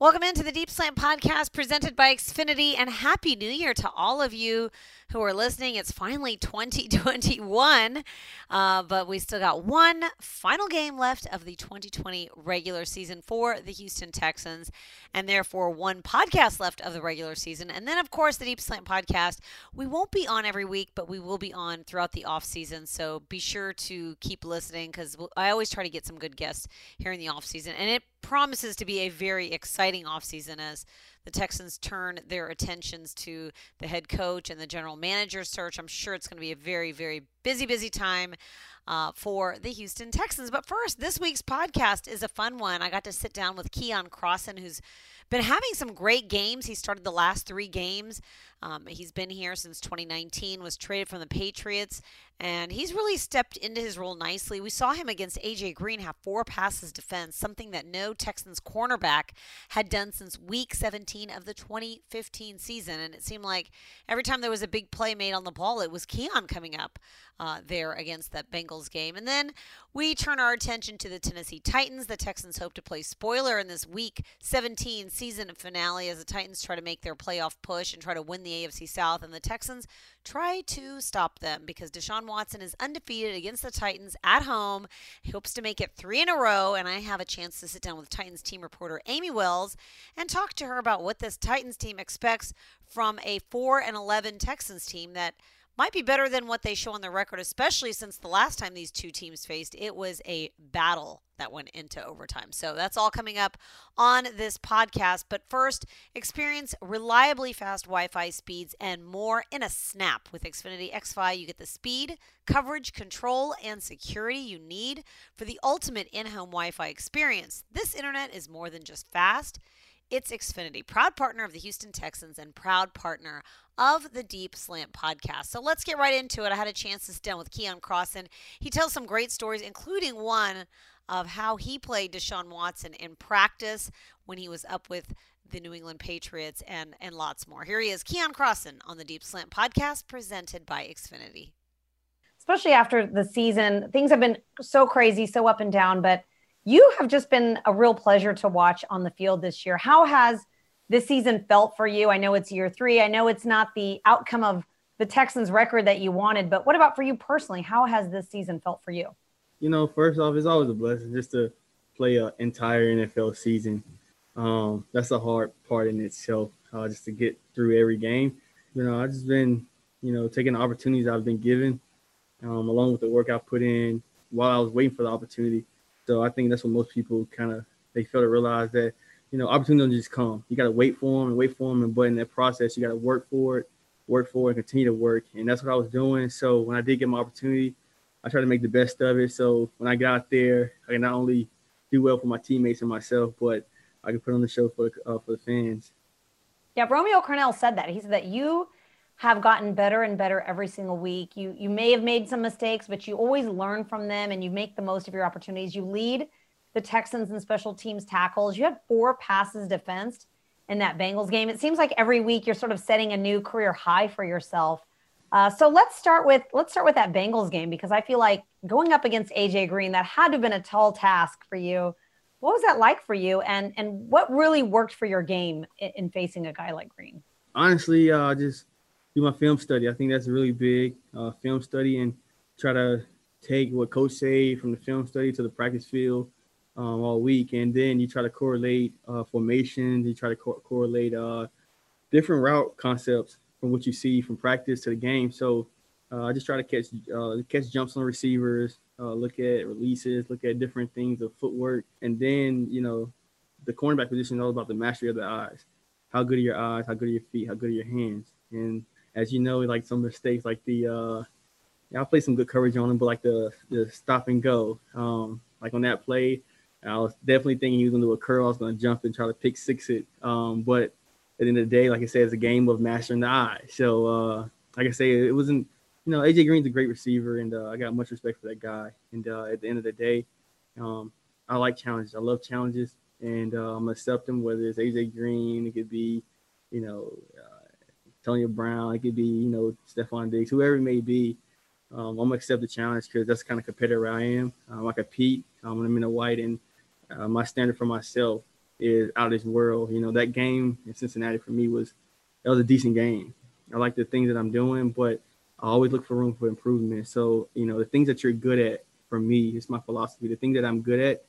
Welcome into the Deep Slant podcast presented by Xfinity, and Happy New Year to all of you who are listening. It's finally 2021, uh, but we still got one final game left of the 2020 regular season for the Houston Texans, and therefore one podcast left of the regular season. And then, of course, the Deep Slant podcast. We won't be on every week, but we will be on throughout the off season. So be sure to keep listening because I always try to get some good guests here in the off season, and it promises to be a very exciting offseason as the Texans turn their attentions to the head coach and the general manager search. I'm sure it's going to be a very, very busy, busy time uh, for the Houston Texans. But first, this week's podcast is a fun one. I got to sit down with Keion Crossen, who's been having some great games. He started the last three games. Um, he's been here since 2019, was traded from the Patriots, and he's really stepped into his role nicely. We saw him against A.J. Green have four passes defense, something that no Texans cornerback had done since week 17 of the 2015 season. And it seemed like every time there was a big play made on the ball, it was Keon coming up uh, there against that Bengals game. And then we turn our attention to the Tennessee Titans. The Texans hope to play spoiler in this week 17 season finale as the Titans try to make their playoff push and try to win the AFC South. And the Texans try to stop them because Deshaun Watson is undefeated against the Titans at home. He hopes to make it three in a row. And I have a chance to sit down with Titans team reporter Amy Wells and talk to her about what this Titans team expects from a 4 and 11 Texans team that might be better than what they show on the record, especially since the last time these two teams faced, it was a battle that went into overtime. So that's all coming up on this podcast. But first, experience reliably fast Wi Fi speeds and more in a snap. With Xfinity XFi, you get the speed, coverage, control, and security you need for the ultimate in home Wi Fi experience. This internet is more than just fast. It's Xfinity, proud partner of the Houston Texans and proud partner of the Deep Slant podcast. So let's get right into it. I had a chance to sit down with Keion Crossen. He tells some great stories, including one of how he played Deshaun Watson in practice when he was up with the New England Patriots and, and lots more. Here he is, Keion Crossen on the Deep Slant podcast presented by Xfinity. Especially after the season, things have been so crazy, so up and down, but you have just been a real pleasure to watch on the field this year. How has this season felt for you? I know it's year three. I know it's not the outcome of the Texans record that you wanted, but what about for you personally? How has this season felt for you? You know, first off, it's always a blessing just to play an entire NFL season. Um, that's a hard part in itself, uh, just to get through every game. You know, I've just been, you know, taking the opportunities I've been given, um, along with the work I put in while I was waiting for the opportunity. So I think that's what most people kind of they fail to realize that you know, opportunities just come. You got to wait for them and wait for them. And but in that process, you got to work for it, work for it, and continue to work. And that's what I was doing. So when I did get my opportunity, I tried to make the best of it. So when I got there, I can not only do well for my teammates and myself, but I could put on the show for uh, for the fans. Yeah, Romeo Crennel said that. He said that you have gotten better and better every single week. You you may have made some mistakes, but you always learn from them and you make the most of your opportunities. You lead the Texans and special teams tackles. You had four passes defensed in that Bengals game. It seems like every week you're sort of setting a new career high for yourself. Uh, so let's start with let's start with that Bengals game because I feel like going up against AJ Green that had to have been a tall task for you. What was that like for you, and and what really worked for your game in, in facing a guy like Green? Honestly, uh, just do my film study. I think that's really big. Uh, film study and try to take what coach say from the film study to the practice field um, all week, and then you try to correlate uh, formations, you try to co- correlate uh, different route concepts from what you see from practice to the game. So uh, I just try to catch uh, catch jumps on receivers, uh, look at releases, look at different things of footwork, and then you know the cornerback position is all about the mastery of the eyes. How good are your eyes? How good are your feet? How good are your hands? And as you know, like some mistakes, like the uh, yeah, I played some good coverage on him, but like the the stop and go, um, like on that play, I was definitely thinking he was going to do a curl. I was going to jump and try to pick six it. Um, but at the end of the day, like I said, it's a game of mastering the eye. So, uh, like I say, it wasn't, you know, AJ Green's a great receiver, and uh, I got much respect for that guy. And uh, at the end of the day, um, I like challenges. I love challenges, and uh, I'm gonna accept them. Whether it's AJ Green, it could be, you know, uh, Antonio Brown, it could be, you know, Stefon Diggs, whoever it may be. Um, I'm gonna accept the challenge because that's the kind of competitor I am. Um, I compete um, when I'm in a white, and uh, my standard for myself is out of this world. You know, that game in Cincinnati for me was that was a decent game. I like the things that I'm doing, but I always look for room for improvement. So, you know, the things that you're good at for me, is my philosophy. The thing that I'm good at,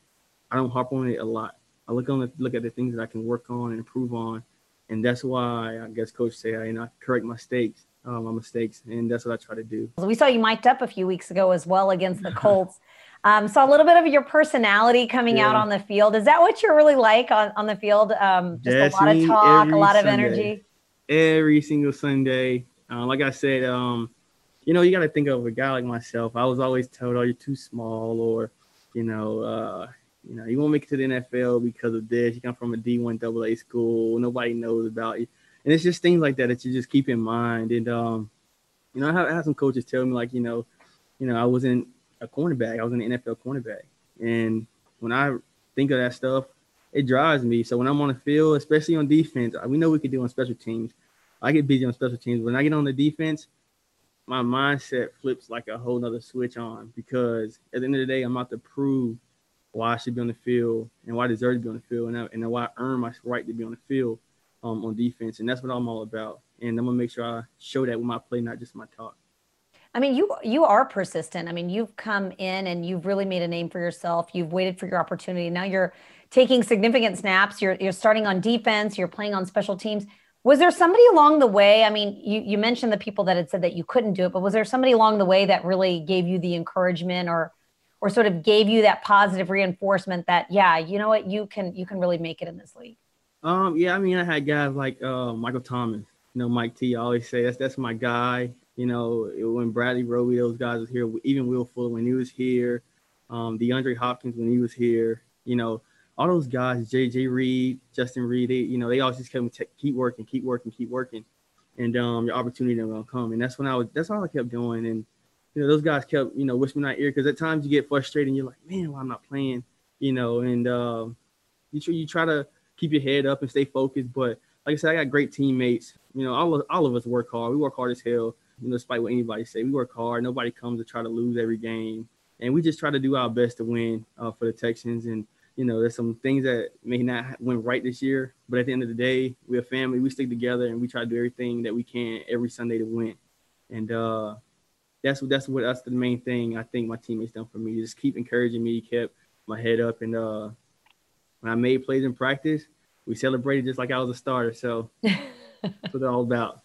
I don't harp on it a lot. I look on the, look at the things that I can work on and improve on, and that's why I guess Coach say I you know correct my mistakes, uh, my mistakes, and that's what I try to do. We saw you mic'd up a few weeks ago as well against the Colts. Um, saw a little bit of your personality coming yeah. out on the field. Is that what you're really like on, on the field? Um, just a lot of talk, a lot of Sunday. energy. Every single Sunday. Uh, like I said, um, you know, you got to think of a guy like myself. I was always told, "Oh, you're too small," or, you know, uh, you know, you won't make it to the NFL because of this. You come from a D1 AA school. Nobody knows about you. And it's just things like that that you just keep in mind. And, um, you know, I have, I have some coaches tell me, like, you know, you know, I wasn't a cornerback. I was an NFL cornerback. And when I think of that stuff, it drives me. So when I'm on the field, especially on defense, we know we could do on special teams. I get busy on special teams. When I get on the defense, my mindset flips like a whole nother switch on because at the end of the day, I'm out to prove why I should be on the field and why I deserve to be on the field and, I, and why I earn my right to be on the field um, on defense. And that's what I'm all about. And I'm gonna make sure I show that with my play, not just my talk. I mean, you you are persistent. I mean, you've come in and you've really made a name for yourself. You've waited for your opportunity. Now you're taking significant snaps. You're you're starting on defense. You're playing on special teams. Was there somebody along the way? I mean, you you mentioned the people that had said that you couldn't do it, but was there somebody along the way that really gave you the encouragement or or sort of gave you that positive reinforcement that yeah you know what you can you can really make it in this league. Um yeah i mean i had guys like uh michael thomas you know mike t I always say that's that's my guy you know when bradley roby those guys was here even will fuller when he was here um deandre hopkins when he was here you know all those guys jj reed Justin Reid they, you know they always just kept keep working keep working keep working and um your opportunity will come. And that's when i was that's all i kept doing. And you know, those guys kept, you know, whispering in my ear because at times you get frustrated and you're like, man, why am I not playing? You know, and um, you try, you try to keep your head up and stay focused. But like I said, I got great teammates. You know, all of, all of us work hard. We work hard as hell. You know, despite what anybody say, we work hard. Nobody comes to try to lose every game, and we just try to do our best to win uh, for the Texans. And you know, there's some things that may not went right this year, but at the end of the day, we're a family. We stick together, and we try to do everything that we can every Sunday to win. And uh, that's what that's what that's the main thing I think my teammates done for me. Just keep encouraging me, kept my head up, and uh, when I made plays in practice, we celebrated just like I was a starter. So that's what they're all about.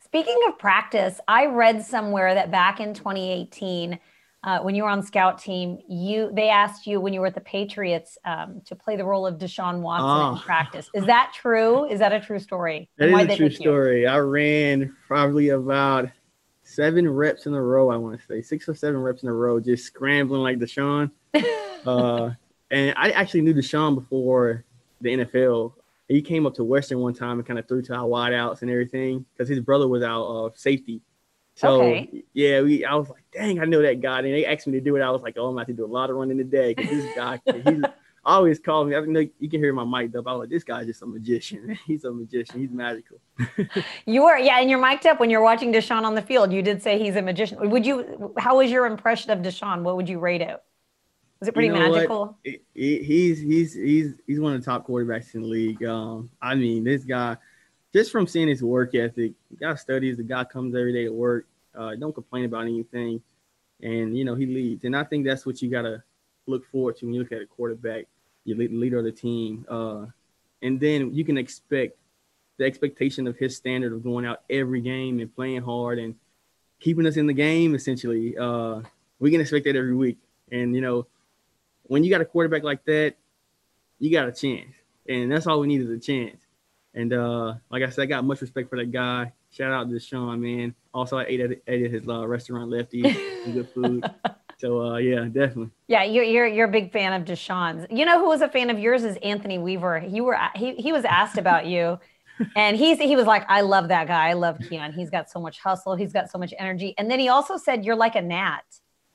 Speaking of practice, I read somewhere that back in 2018, uh, when you were on scout team, you they asked you when you were at the Patriots um, to play the role of Deshaun Watson oh. in practice. Is that true? Is that a true story? That is a true story. You? I ran probably about seven reps in a row. I want to say six or seven reps in a row, just scrambling like Deshaun. uh, and I actually knew Deshaun before the NFL. He came up to Western one time and kind of threw to our wideouts and everything because his brother was our uh, safety. So okay. yeah, we I was like, dang, I know that guy. And they asked me to do it. I was like, oh, I'm about to do a lot of running today because this guy, he's always called me. I know you can hear my mic up. I was like, this guy's just a magician. He's a magician. He's magical. you were, yeah, and you're mic'd up when you're watching Deshaun on the field. You did say he's a magician. Would you? How was your impression of Deshaun? What would you rate it? Was it pretty you know magical? he's he's he's he's one of the top quarterbacks in the league. Um, I mean, this guy, just from seeing his work ethic, the guy studies. The guy comes every day to work. Uh, don't complain about anything, and you know he leads. And I think that's what you gotta look forward to when you look at a quarterback your leader of the team. Uh, and then you can expect the expectation of his standard of going out every game and playing hard and keeping us in the game. Essentially, uh, we can expect that every week. And you know, when you got a quarterback like that, you got a chance, and that's all we need is a chance. And uh, like I said, I got much respect for that guy. Shout out to Sean, man. Also, I ate at, ate at his uh, restaurant, Lefty, good food. So uh, yeah, definitely. Yeah, you're you're you're a big fan of Deshaun's. You know who was a fan of yours is Anthony Weaver. You were he he was asked about you, and he's he was like, I love that guy. I love Keion. He's got so much hustle. He's got so much energy. And then he also said you're like a gnat.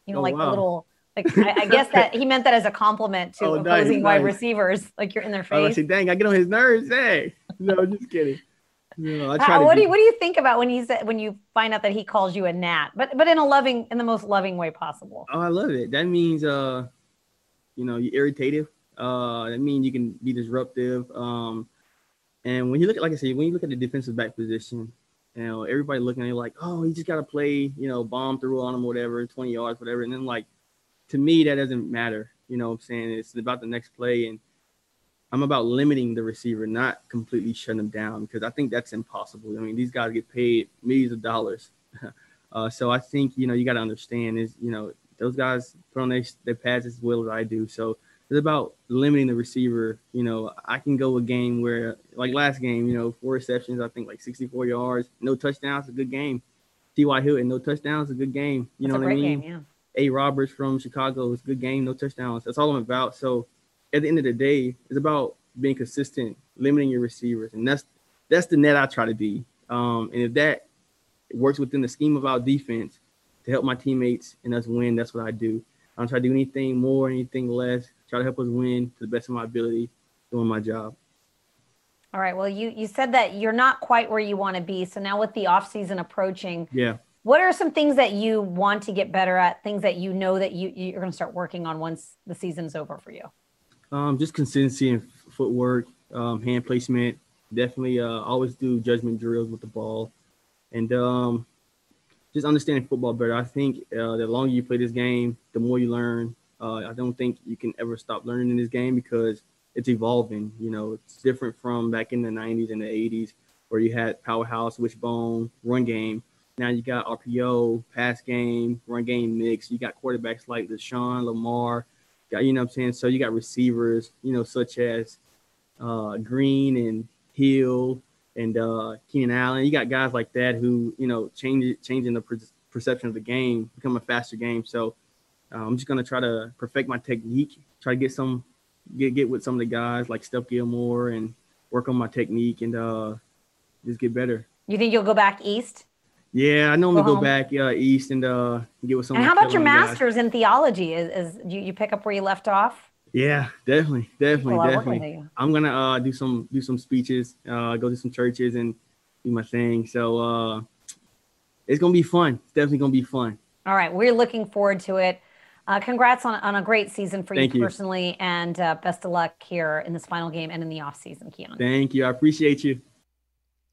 You know, oh, like wow. the little. Like I, I, guess that he meant that as a compliment to oh, opposing nice, wide nice. receivers. Like you're in their face. I say, dang, I get on his nerves. Hey, no, just kidding. No, I try what do you what do you think about when he's when you find out that he calls you a gnat, but but in a loving in the most loving way possible? Oh, I love it. That means uh, you know, you're irritative. Uh, I mean, you can be disruptive. Um, and when you look at, like I said, when you look at the defensive back position, you know, everybody looking at you like, oh, he just got to play, you know, bomb through on him, whatever, 20 yards, whatever. And then, like, to me, that doesn't matter. You know what I'm saying? It's about the next play. And I'm about limiting the receiver, not completely shutting them down because I think that's impossible. I mean, these guys get paid millions of dollars. uh, so I think, you know, you got to understand is, you know, those guys put on their, their pads as well as I do. So it's about limiting the receiver. You know, I can go a game where, like last game, you know, four receptions, I think like 64 yards, no touchdowns, a good game. T.Y. Hilton, no touchdowns, a good game. You That's know what I mean? Game, yeah. A. Roberts from Chicago was a good game, no touchdowns. That's all I'm about. So at the end of the day, it's about being consistent, limiting your receivers, and that's that's the net I try to be. Um, and if that works within the scheme of our defense to help my teammates and us win, that's what I do. I don't try to do anything more, anything less. Try to help us win to the best of my ability, doing my job. All right. Well, you you said that you're not quite where you want to be. So now with the off season approaching, yeah. What are some things that you want to get better at? Things that you know that you you're going to start working on once the season's over for you. Um, just consistency and footwork, um, hand placement. Definitely, uh, always do judgment drills with the ball, and um, just understanding football better. I think uh, the longer you play this game, the more you learn. Uh, I don't think you can ever stop learning in this game because it's evolving. You know, it's different from back in the '90s and the '80s where you had powerhouse, wishbone, run game. Now you got RPO, pass game, run game mix. You got quarterbacks like Deshaun, Lamar, got you know what I'm saying. So you got receivers, you know, such as uh, Green and Hill and uh, Keenan Allen. You got guys like that who you know change changing the per- perception of the game, become a faster game. So uh, I'm just gonna try to perfect my technique, try to get some get get with some of the guys like Steph Gilmore and work on my technique and uh, just get better. You think you'll go back east? Yeah, I normally go, go back uh, east and uh, get with some. And how about your master's guys. in theology? Is, is you, you pick up where you left off? Yeah, definitely, definitely, definitely. I'm gonna uh, do some do some speeches, uh, go to some churches and do my thing. So uh, it's gonna be fun. It's definitely gonna be fun. All right, we're looking forward to it. Uh, congrats on, on a great season for you, you, personally, and uh, best of luck here in this final game and in the off season, Keion. Thank you. I appreciate you.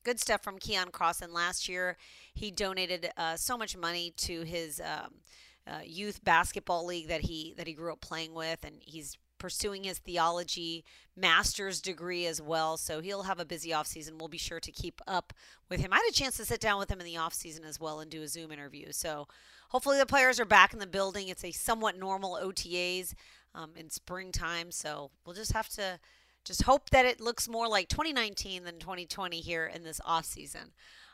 Good stuff from Keion Crossen last year. He donated uh, so much money to his um, uh, youth basketball league that he that he grew up playing with, and he's pursuing his theology master's degree as well. So he'll have a busy off season. We'll be sure to keep up with him. I had a chance to sit down with him in the off season as well and do a Zoom interview. So hopefully the players are back in the building. It's a somewhat normal OTAs um, in springtime. So we'll just have to just hope that it looks more like 2019 than 2020 here in this off season.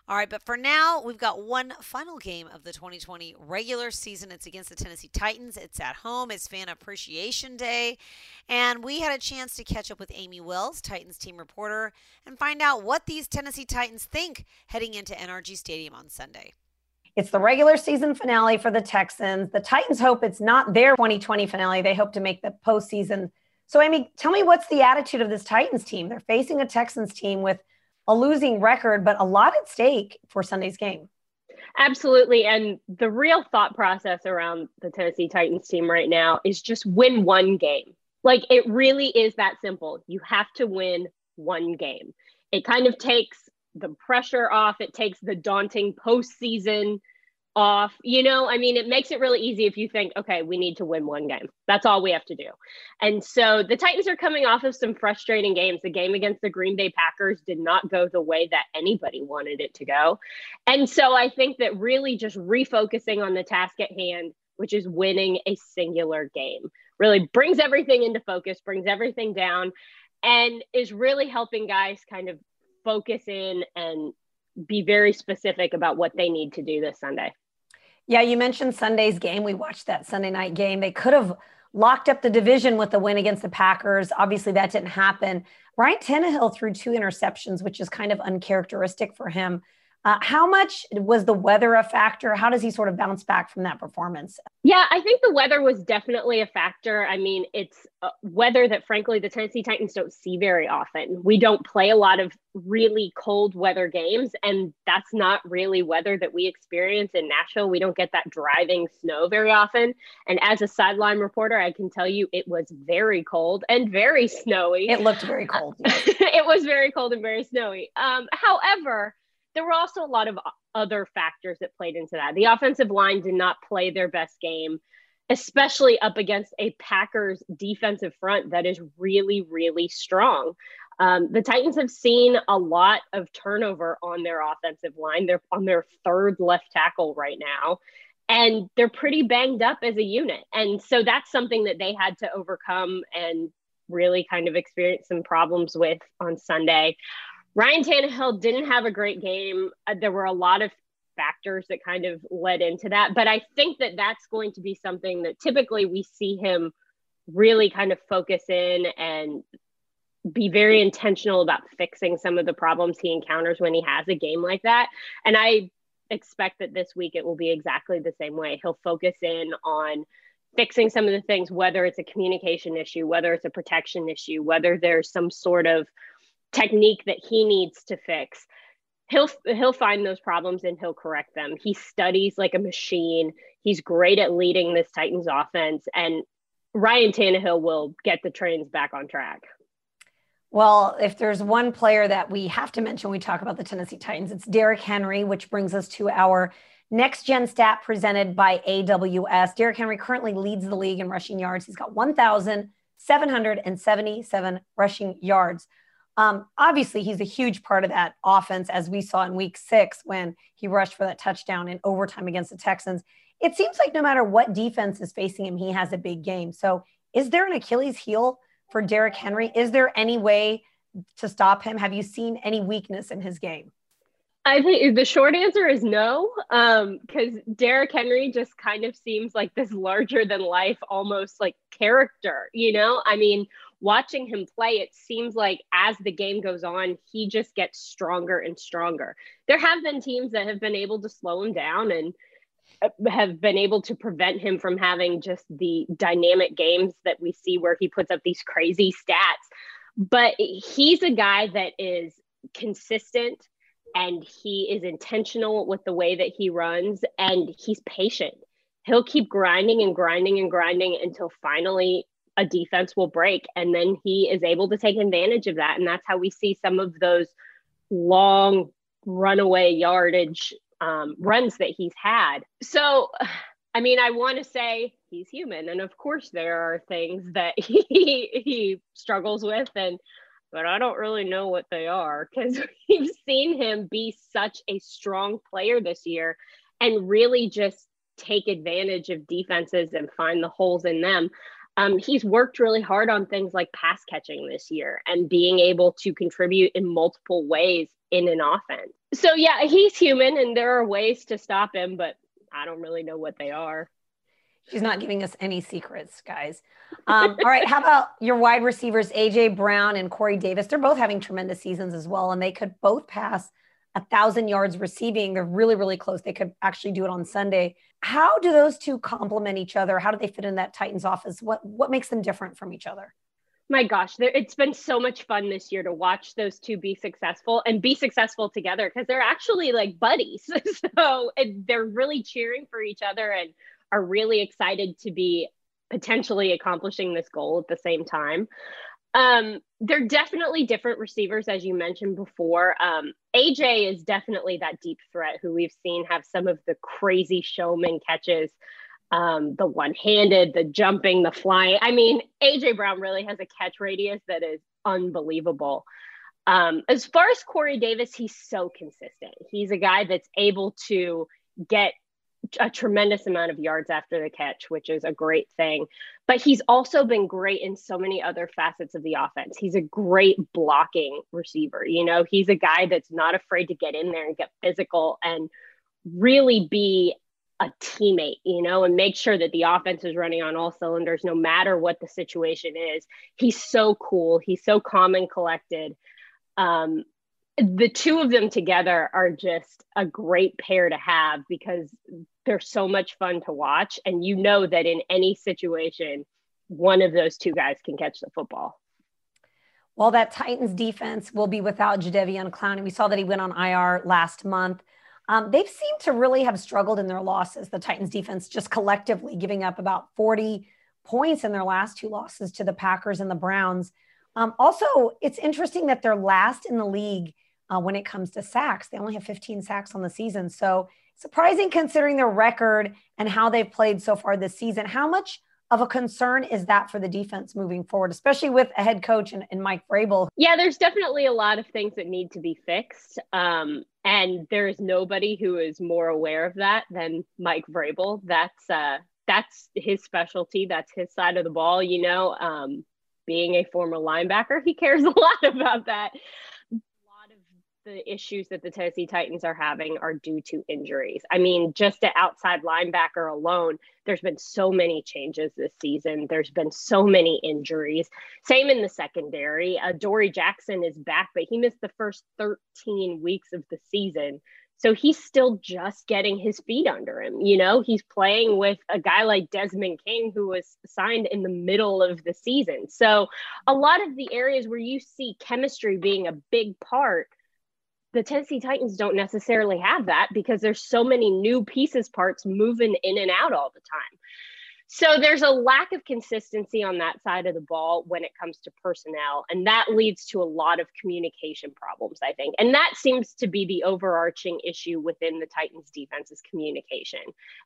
All right, but for now, we've got one final game of the 2020 regular season. It's against the Tennessee Titans. It's at home. It's Fan Appreciation Day. And we had a chance to catch up with Amy Wells, Titans team reporter, and find out what these Tennessee Titans think heading into NRG Stadium on Sunday. It's the regular season finale for the Texans. The Titans hope it's not their 2020 finale. They hope to make the postseason. So, Amy, tell me what's the attitude of this Titans team? They're facing a Texans team with a losing record, but a lot at stake for Sunday's game. Absolutely. And the real thought process around the Tennessee Titans team right now is just win one game. Like it really is that simple. You have to win one game. It kind of takes the pressure off, it takes the daunting postseason off. You know, I mean, it makes it really easy if you think, okay, we need to win one game. That's all we have to do. And so the Titans are coming off of some frustrating games. The game against the Green Bay Packers did not go the way that anybody wanted it to go. And so I think that really just refocusing on the task at hand, which is winning a singular game, really brings everything into focus, brings everything down, and is really helping guys kind of focus in and be very specific about what they need to do this Sunday. Yeah, you mentioned Sunday's game. We watched that Sunday night game. They could have locked up the division with the win against the Packers. Obviously, that didn't happen. Ryan Tannehill threw two interceptions, which is kind of uncharacteristic for him. Uh, how much was the weather a factor? How does he sort of bounce back from that performance? Yeah, I think the weather was definitely a factor. I mean, it's weather that, frankly, the Tennessee Titans don't see very often. We don't play a lot of really cold weather games, and that's not really weather that we experience in Nashville. We don't get that driving snow very often. And as a sideline reporter, I can tell you it was very cold and very snowy. It looked very cold. it was very cold and very snowy. Um, however, there were also a lot of other factors that played into that. The offensive line did not play their best game, especially up against a Packers defensive front that is really, really strong. Um, the Titans have seen a lot of turnover on their offensive line. They're on their third left tackle right now, and they're pretty banged up as a unit. And so that's something that they had to overcome and really kind of experience some problems with on Sunday. Ryan Tannehill didn't have a great game. Uh, there were a lot of factors that kind of led into that, but I think that that's going to be something that typically we see him really kind of focus in and be very intentional about fixing some of the problems he encounters when he has a game like that. And I expect that this week it will be exactly the same way. He'll focus in on fixing some of the things, whether it's a communication issue, whether it's a protection issue, whether there's some sort of technique that he needs to fix he'll he'll find those problems and he'll correct them he studies like a machine he's great at leading this titans offense and ryan Tannehill will get the trains back on track well, if there's one player that we have to mention we talk about the Tennessee Titans, it's Derrick Henry, which brings us to our next gen stat presented by AWS. Derrick Henry currently leads the league in rushing yards. He's got 1,777 rushing yards. Um, obviously, he's a huge part of that offense, as we saw in week six when he rushed for that touchdown in overtime against the Texans. It seems like no matter what defense is facing him, he has a big game. So, is there an Achilles heel for Derrick Henry? Is there any way to stop him? Have you seen any weakness in his game? I think the short answer is no, because um, Derrick Henry just kind of seems like this larger than life, almost like character. You know, I mean, watching him play, it seems like as the game goes on, he just gets stronger and stronger. There have been teams that have been able to slow him down and uh, have been able to prevent him from having just the dynamic games that we see where he puts up these crazy stats. But he's a guy that is consistent and he is intentional with the way that he runs and he's patient. He'll keep grinding and grinding and grinding until finally a defense will break and then he is able to take advantage of that. And that's how we see some of those long runaway yardage um, runs that he's had. So i mean i want to say he's human and of course there are things that he he struggles with and but i don't really know what they are because we've seen him be such a strong player this year and really just take advantage of defenses and find the holes in them um, he's worked really hard on things like pass catching this year and being able to contribute in multiple ways in an offense. So, yeah, he's human and there are ways to stop him, but I don't really know what they are. She's not giving us any secrets, guys. Um, all right. How about your wide receivers, AJ Brown and Corey Davis? They're both having tremendous seasons as well, and they could both pass a thousand yards receiving. They're really, really close. They could actually do it on Sunday. How do those two complement each other? How do they fit in that Titans office? What what makes them different from each other? My gosh, it's been so much fun this year to watch those two be successful and be successful together because they're actually like buddies. so they're really cheering for each other and are really excited to be potentially accomplishing this goal at the same time. Um, they're definitely different receivers, as you mentioned before. Um, AJ is definitely that deep threat who we've seen have some of the crazy showman catches, um, the one handed, the jumping, the flying. I mean, AJ Brown really has a catch radius that is unbelievable. Um, as far as Corey Davis, he's so consistent. He's a guy that's able to get a tremendous amount of yards after the catch, which is a great thing. But he's also been great in so many other facets of the offense. He's a great blocking receiver. You know, he's a guy that's not afraid to get in there and get physical and really be a teammate, you know, and make sure that the offense is running on all cylinders no matter what the situation is. He's so cool. He's so calm and collected. Um, the two of them together are just a great pair to have because they're so much fun to watch. And you know that in any situation, one of those two guys can catch the football. Well, that Titans defense will be without Jadeveon Clowney. We saw that he went on IR last month. Um, they've seemed to really have struggled in their losses, the Titans defense, just collectively giving up about 40 points in their last two losses to the Packers and the Browns. Um, also, it's interesting that they're last in the league uh, when it comes to sacks. They only have 15 sacks on the season. So surprising considering their record and how they've played so far this season. How much of a concern is that for the defense moving forward, especially with a head coach and, and Mike Vrabel? Yeah, there's definitely a lot of things that need to be fixed. Um, and there's nobody who is more aware of that than Mike Vrabel. That's uh, that's his specialty. That's his side of the ball. You know, um, being a former linebacker, he cares a lot about that the issues that the Tennessee Titans are having are due to injuries. I mean, just at outside linebacker alone, there's been so many changes this season. There's been so many injuries. Same in the secondary. Uh, Dory Jackson is back, but he missed the first 13 weeks of the season. So he's still just getting his feet under him. You know, he's playing with a guy like Desmond King, who was signed in the middle of the season. So a lot of the areas where you see chemistry being a big part the Tennessee Titans don't necessarily have that because there's so many new pieces parts moving in and out all the time. So there's a lack of consistency on that side of the ball when it comes to personnel. And that leads to a lot of communication problems, I think. And that seems to be the overarching issue within the Titans defense is communication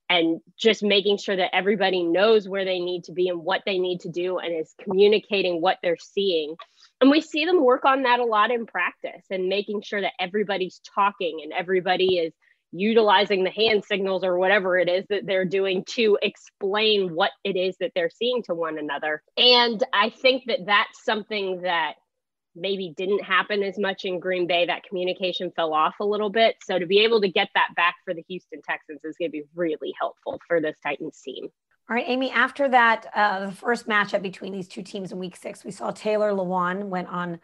and just making sure that everybody knows where they need to be and what they need to do and is communicating what they're seeing. And we see them work on that a lot in practice and making sure that everybody's talking and everybody is utilizing the hand signals or whatever it is that they're doing to explain what it is that they're seeing to one another. And I think that that's something that maybe didn't happen as much in Green Bay. That communication fell off a little bit. So to be able to get that back for the Houston Texans is going to be really helpful for this Titans team. All right, Amy, after that, uh, the first matchup between these two teams in week six, we saw Taylor Lewan went on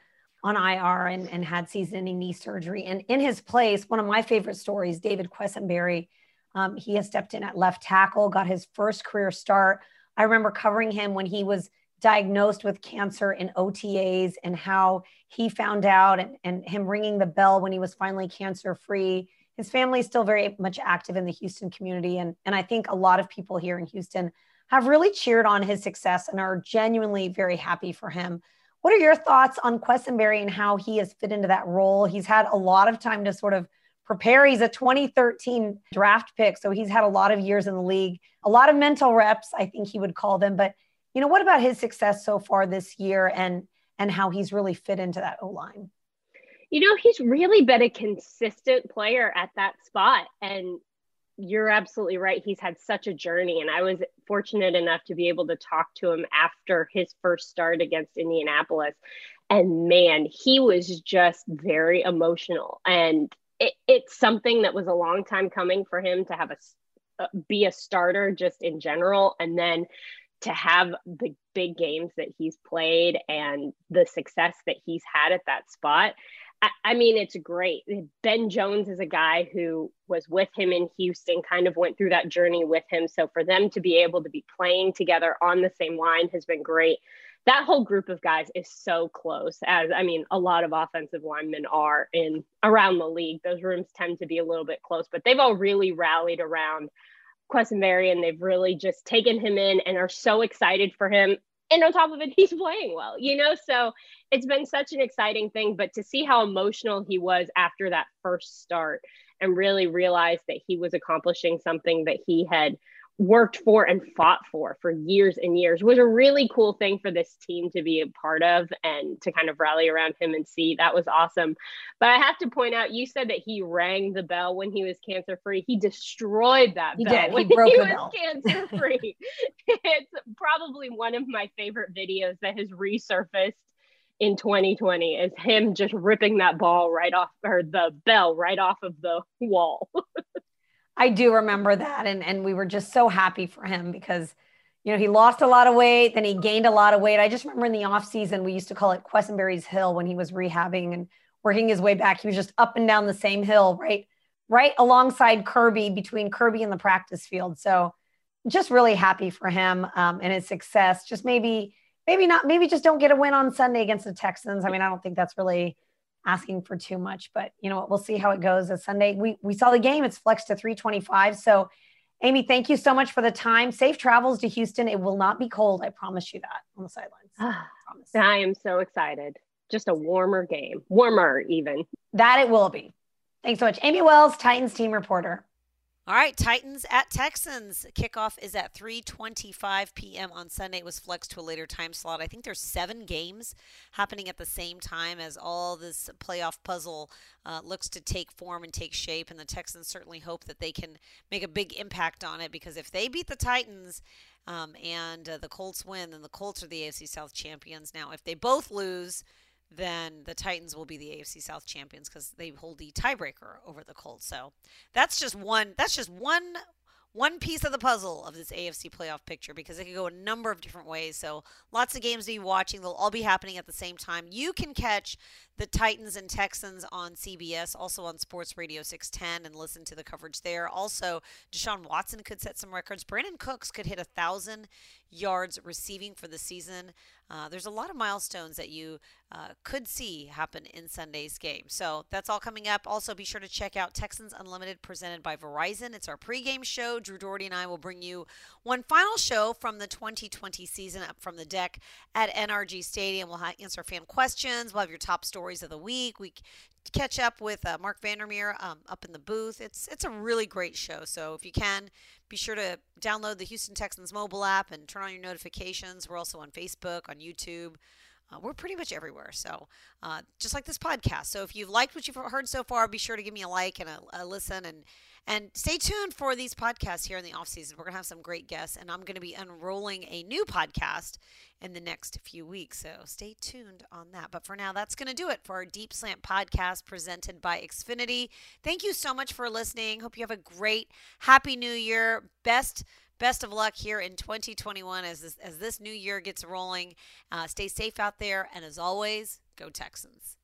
on IR and, and had season-ending knee surgery. And in his place, one of my favorite stories, David Quessenberry, um, he has stepped in at left tackle, got his first career start. I remember covering him when he was diagnosed with cancer in OTAs and how he found out and, and him ringing the bell when he was finally cancer free. His family is still very much active in the Houston community. And, and I think a lot of people here in Houston have really cheered on his success and are genuinely very happy for him. What are your thoughts on Quessenberry and how he has fit into that role? He's had a lot of time to sort of prepare. He's a 2013 draft pick, so he's had a lot of years in the league, a lot of mental reps, I think he would call them. But you know, what about his success so far this year and and how he's really fit into that O line? You know, he's really been a consistent player at that spot, and you're absolutely right. He's had such a journey, and I was fortunate enough to be able to talk to him after his first start against Indianapolis. And man, he was just very emotional, and it, it's something that was a long time coming for him to have a uh, be a starter just in general, and then to have the big games that he's played and the success that he's had at that spot I, mean, it's great. Ben Jones is a guy who was with him in Houston, kind of went through that journey with him. So for them to be able to be playing together on the same line has been great. That whole group of guys is so close, as I mean, a lot of offensive linemen are in around the league. Those rooms tend to be a little bit close, but they've all really rallied around Quessenberry and they've really just taken him in and are so excited for him and on top of it, he's playing well, you know? So it's been such an exciting thing. But to see how emotional he was after that first start and really realize that he was accomplishing something that he had worked for and fought for for years and years was a really cool thing for this team to be a part of and to kind of rally around him and see. That was awesome. But i have to point out you said that he rang the bell when he was cancer free he destroyed that he bell did. when he, broke he the was cancer free it's probably one of my favorite videos that has resurfaced in 2020 is him just ripping that ball right off or the bell right off of the wall I do remember that. And, and we were just so happy for him because, you know, he lost a lot of weight, then he gained a lot of weight. I just remember in the off season, we used to call it Quessenberry's Hill when he was rehabbing and working his way back. He was just up and down the same hill, right, right alongside Kirby, between Kirby and the practice field. So just really happy for him um, and his success. Just maybe, maybe not, maybe just don't get a win on Sunday against the Texans. I mean, I don't think that's really asking for too much, but you know what? We'll see how it goes. As Sunday, we we saw the game. It's flexed to 325. So, Amy, thank you so much for the time. Safe travels to Houston. It will not be cold. I promise you that on the sidelines. Ah, I, I am so excited. Just a warmer game, warmer even. That it will be. Thanks so much, Amy Wells, Titans team reporter. All right, Titans at Texans. Kickoff is at 3:25 p.m. on Sunday. It was flexed to a later time slot. I think there's seven games happening at the same time as all this playoff puzzle uh, looks to take form and take shape. And the Texans certainly hope that they can make a big impact on it because if they beat the Titans um, and uh, the Colts win, then the Colts are the AFC South champions. Now, if they both lose, then the Titans will be the AFC South champions because they hold the tiebreaker over the Colts. So that's just one. That's just one one piece of the puzzle of this AFC playoff picture because it could go a number of different ways. So lots of games to be watching. They'll all be happening at the same time. You can catch the Titans and Texans on CBS, also on Sports Radio 610, and listen to the coverage there. Also, Deshaun Watson could set some records. Brandin Cooks could hit a thousand yards receiving for the season. Uh, there's a lot of milestones that you uh, could see happen in Sunday's game. So that's all coming up. Also, be sure to check out Texans Unlimited presented by Verizon. It's our pregame show. Drew Dougherty and I will bring you one final show from the 2020 season up from the deck at NRG Stadium. We'll answer fan questions. We'll have your top stories of the week. We catch up with uh, Marc Vandermeer um, up in the booth. It's it's a really great show. So if you can, be sure to download the Houston Texans mobile app and turn on your notifications. We're also on Facebook, on YouTube. Uh, we're pretty much everywhere. So, uh, just like this podcast. So, if you've liked what you've heard so far, be sure to give me a like and a, a listen. And and stay tuned for these podcasts here in the off season. We're to have some great guests, and I'm to be unrolling a new podcast in the next few weeks. So stay tuned on that. But for now, that's to do it for our Deep Slant podcast presented by Xfinity. Thank you so much for listening. Hope you have a great, happy new year. Best best of luck here in 2021 as this, as this new year gets rolling. Uh, stay safe out there, and as always, go Texans.